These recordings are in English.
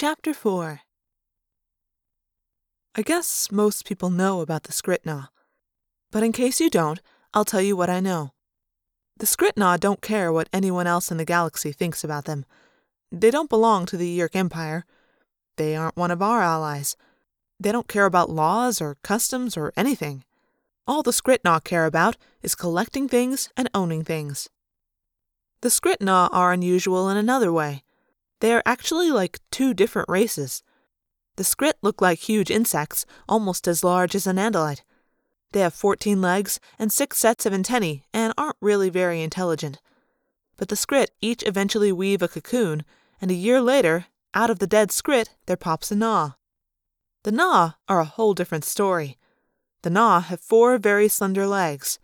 Chapter 4 I guess most people know about the Skritna, but in case you don't, I'll tell you what I know. The Skritna don't care what anyone else in the galaxy thinks about them. They don't belong to the Yeerk Empire. They aren't one of our allies. They don't care about laws or customs or anything. All the Skritna care about is collecting things and owning things. The Skritna are unusual in another way. They are actually like two different races. The Skrit look like huge insects, almost as large as an Andalite. They have 14 legs and six sets of antennae and aren't really very intelligent. But the Skrit each eventually weave a cocoon, and a year later, out of the dead Skrit, there pops a Na. The Na are a whole different story. The Na have four very slender legs.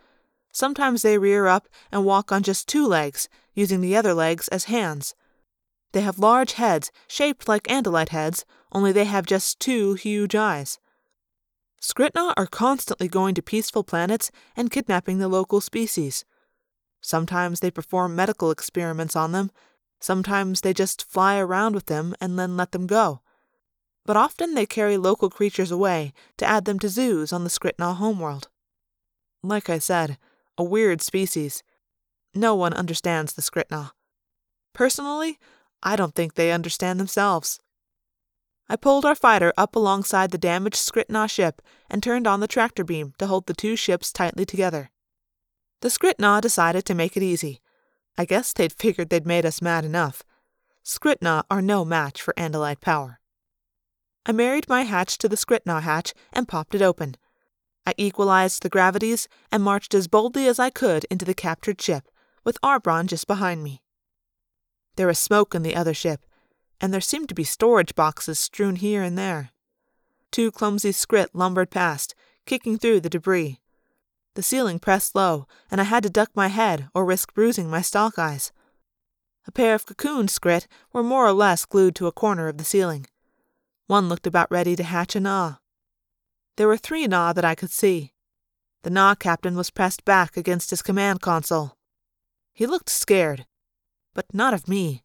Sometimes they rear up and walk on just two legs, using the other legs as hands. They have large heads, shaped like Andalite heads, only they have just two huge eyes. Skritna are constantly going to peaceful planets and kidnapping the local species. Sometimes they perform medical experiments on them, sometimes they just fly around with them and then let them go. But often they carry local creatures away to add them to zoos on the Skritna homeworld. Like I said, a weird species. No one understands the Skritna. Personally, I don't think they understand themselves. I pulled our fighter up alongside the damaged Skritna ship and turned on the tractor beam to hold the two ships tightly together. The Skritna decided to make it easy. I guess they'd figured they'd made us mad enough. Skritna are no match for Andalite power. I married my hatch to the Skritna hatch and popped it open. I equalized the gravities and marched as boldly as I could into the captured ship, with Arbron just behind me. There was smoke in the other ship, and there seemed to be storage boxes strewn here and there. Two clumsy skrit lumbered past, kicking through the debris. The ceiling pressed low, and I had to duck my head or risk bruising my stalk eyes. A pair of cocoon skrit were more or less glued to a corner of the ceiling. One looked about ready to hatch a Na. There were three Na that I could see. The Na captain was pressed back against his command console. He looked scared, but not of me.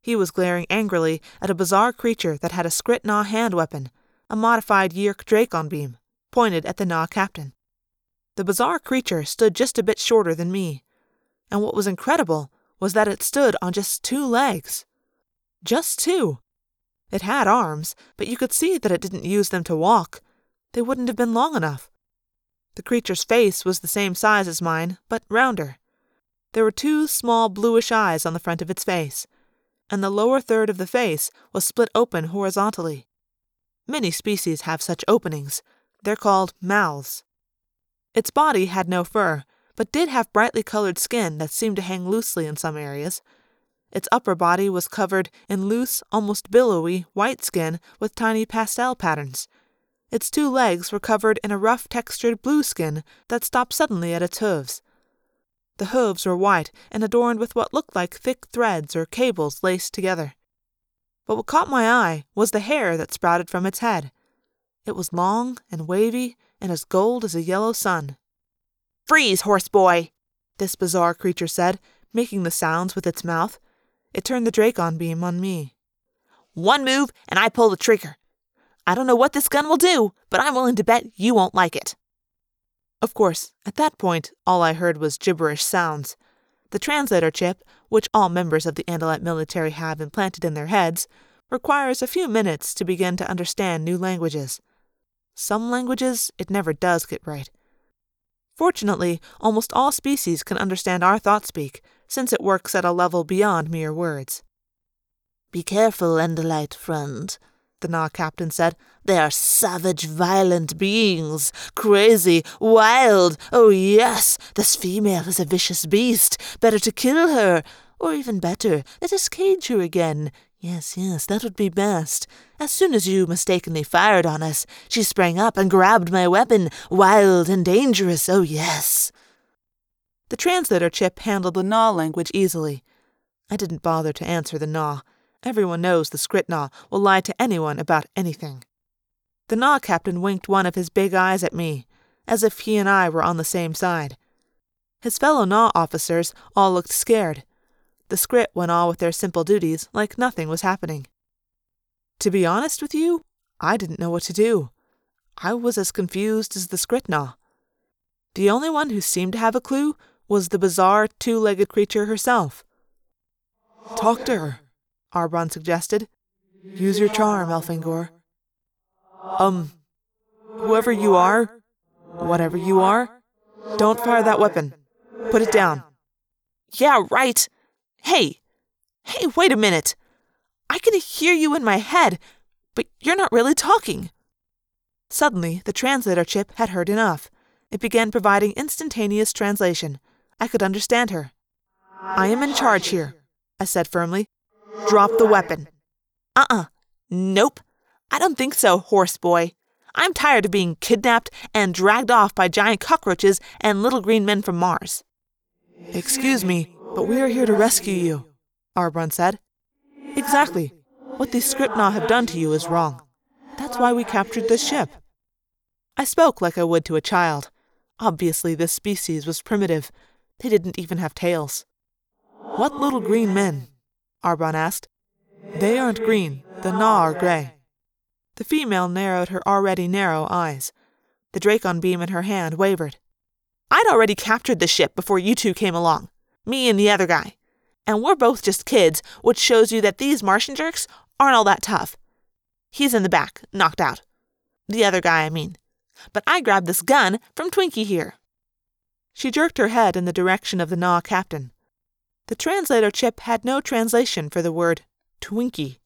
He was glaring angrily at a bizarre creature that had a Skrit-Na hand weapon, a modified Yeerk Dracon beam, pointed at the Na captain. The bizarre creature stood just a bit shorter than me, and what was incredible was that it stood on just two legs. Just two. It had arms, but you could see that it didn't use them to walk. They wouldn't have been long enough. The creature's face was the same size as mine, but rounder. There were two small bluish eyes on the front of its face, and the lower third of the face was split open horizontally. Many species have such openings. They're called mouths. Its body had no fur, but did have brightly colored skin that seemed to hang loosely in some areas. Its upper body was covered in loose, almost billowy, white skin with tiny pastel patterns. Its two legs were covered in a rough textured blue skin that stopped suddenly at its hooves. The hooves were white and adorned with what looked like thick threads or cables laced together. But what caught my eye was the hair that sprouted from its head. It was long and wavy and as gold as a yellow sun. Freeze, horse boy! this bizarre creature said, making the sounds with its mouth. It turned the Dracon beam on me. One move, and I pull the trigger. I don't know what this gun will do, but I'm willing to bet you won't like it. Of course, at that point, all I heard was gibberish sounds. The translator chip, which all members of the Andalite military have implanted in their heads, requires a few minutes to begin to understand new languages. Some languages it never does get right. Fortunately, almost all species can understand our thought speak, since it works at a level beyond mere words. Be careful, Andalite friend, the Na captain said. They are savage, violent beings. Crazy, wild. Oh, yes, this female is a vicious beast. Better to kill her. Or even better, let us cage her again. Yes, yes, that would be best. As soon as you mistakenly fired on us, she sprang up and grabbed my weapon. Wild and dangerous, oh, yes. The translator chip handled the Na language easily. I didn't bother to answer the Na. Everyone knows the Skrit-Na will lie to anyone about anything. The Na captain winked one of his big eyes at me, as if he and I were on the same side. His fellow Na officers all looked scared. The Skrit went on with their simple duties like nothing was happening. To be honest with you, I didn't know what to do. I was as confused as the Skritna. The only one who seemed to have a clue was the bizarre two legged creature herself. Talk to her, Arbron suggested. Use your charm, Elfangor. Um, whoever you are, whatever you are, don't fire that weapon. Put it down. Yeah, right. Hey, hey, wait a minute. I can hear you in my head, but you're not really talking. Suddenly, the translator chip had heard enough. It began providing instantaneous translation. I could understand her. I am in charge here, I said firmly. Drop the weapon. Uh uh Nope. I don't think so, horse boy. I'm tired of being kidnapped and dragged off by giant cockroaches and little green men from Mars. Excuse me, but we are here to rescue you, Arbron said. Exactly. What these Skritna have done to you is wrong. That's why we captured this ship. I spoke like I would to a child. Obviously, this species was primitive. They didn't even have tails. What little green men? Arbron asked. They aren't green. The Na are gray. The female narrowed her already narrow eyes. The Dracon beam in her hand wavered. I'd already captured the ship before you two came along. Me and the other guy. And we're both just kids, which shows you that these Martian jerks aren't all that tough. He's in the back, knocked out. The other guy, I mean. But I grabbed this gun from Twinkie here. She jerked her head in the direction of the Na captain. The translator chip had no translation for the word Twinkie.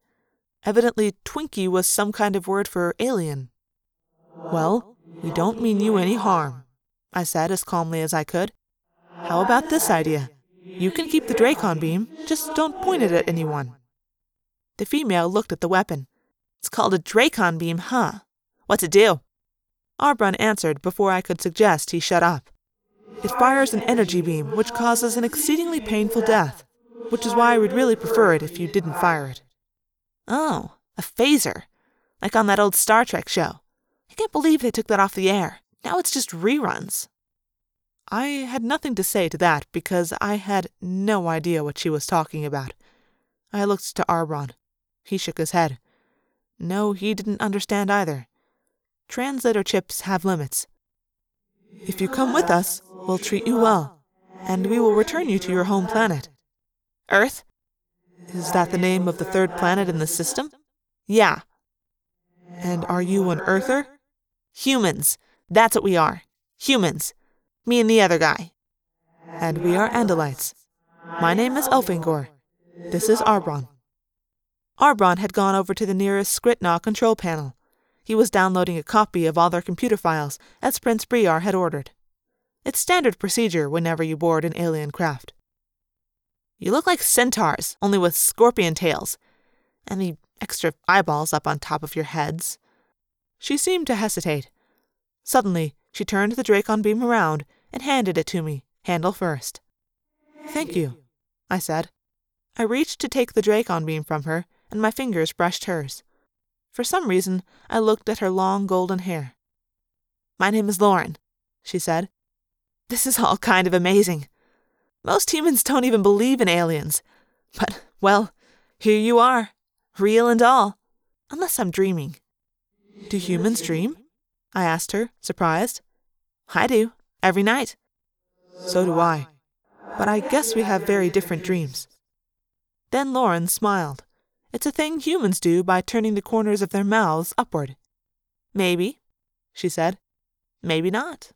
Evidently, Twinkie was some kind of word for alien. Well, we don't mean you any harm, I said as calmly as I could. How about this idea? You can keep the Dracon beam, just don't point it at anyone. The female looked at the weapon. It's called a Dracon beam, huh? What's it do? Arbron answered before I could suggest he shut up. It fires an energy beam which causes an exceedingly painful death, which is why I would really prefer it if you didn't fire it. Oh, a phaser. Like on that old Star Trek show. I can't believe they took that off the air. Now it's just reruns. I had nothing to say to that because I had no idea what she was talking about. I looked to Arbron. He shook his head. No, he didn't understand either. Translator chips have limits. If you come with us, we'll treat you well, and we will return you to your home planet. Earth? Is that the name of the third planet in the system? Yeah. And are you an Earther? Humans. That's what we are. Humans. Me and the other guy. And we are Andalites. My name is Elfangor. This is Arbron. Arbron had gone over to the nearest Skritna control panel. He was downloading a copy of all their computer files, as Prince Briar had ordered. It's standard procedure whenever you board an alien craft. You look like centaurs, only with scorpion tails, and the extra eyeballs up on top of your heads. She seemed to hesitate. Suddenly, she turned the Dracon beam around and handed it to me, handle first. Thank you, I said. I reached to take the Dracon beam from her, and my fingers brushed hers. For some reason, I looked at her long golden hair. My name is Loren, she said. This is all kind of amazing. Most humans don't even believe in aliens. But, well, here you are, real and all. Unless I'm dreaming. Do humans dream? I asked her, surprised. I do, every night. So do I. But I guess we have very different dreams. Then Loren smiled. It's a thing humans do by turning the corners of their mouths upward. Maybe, she said. Maybe not.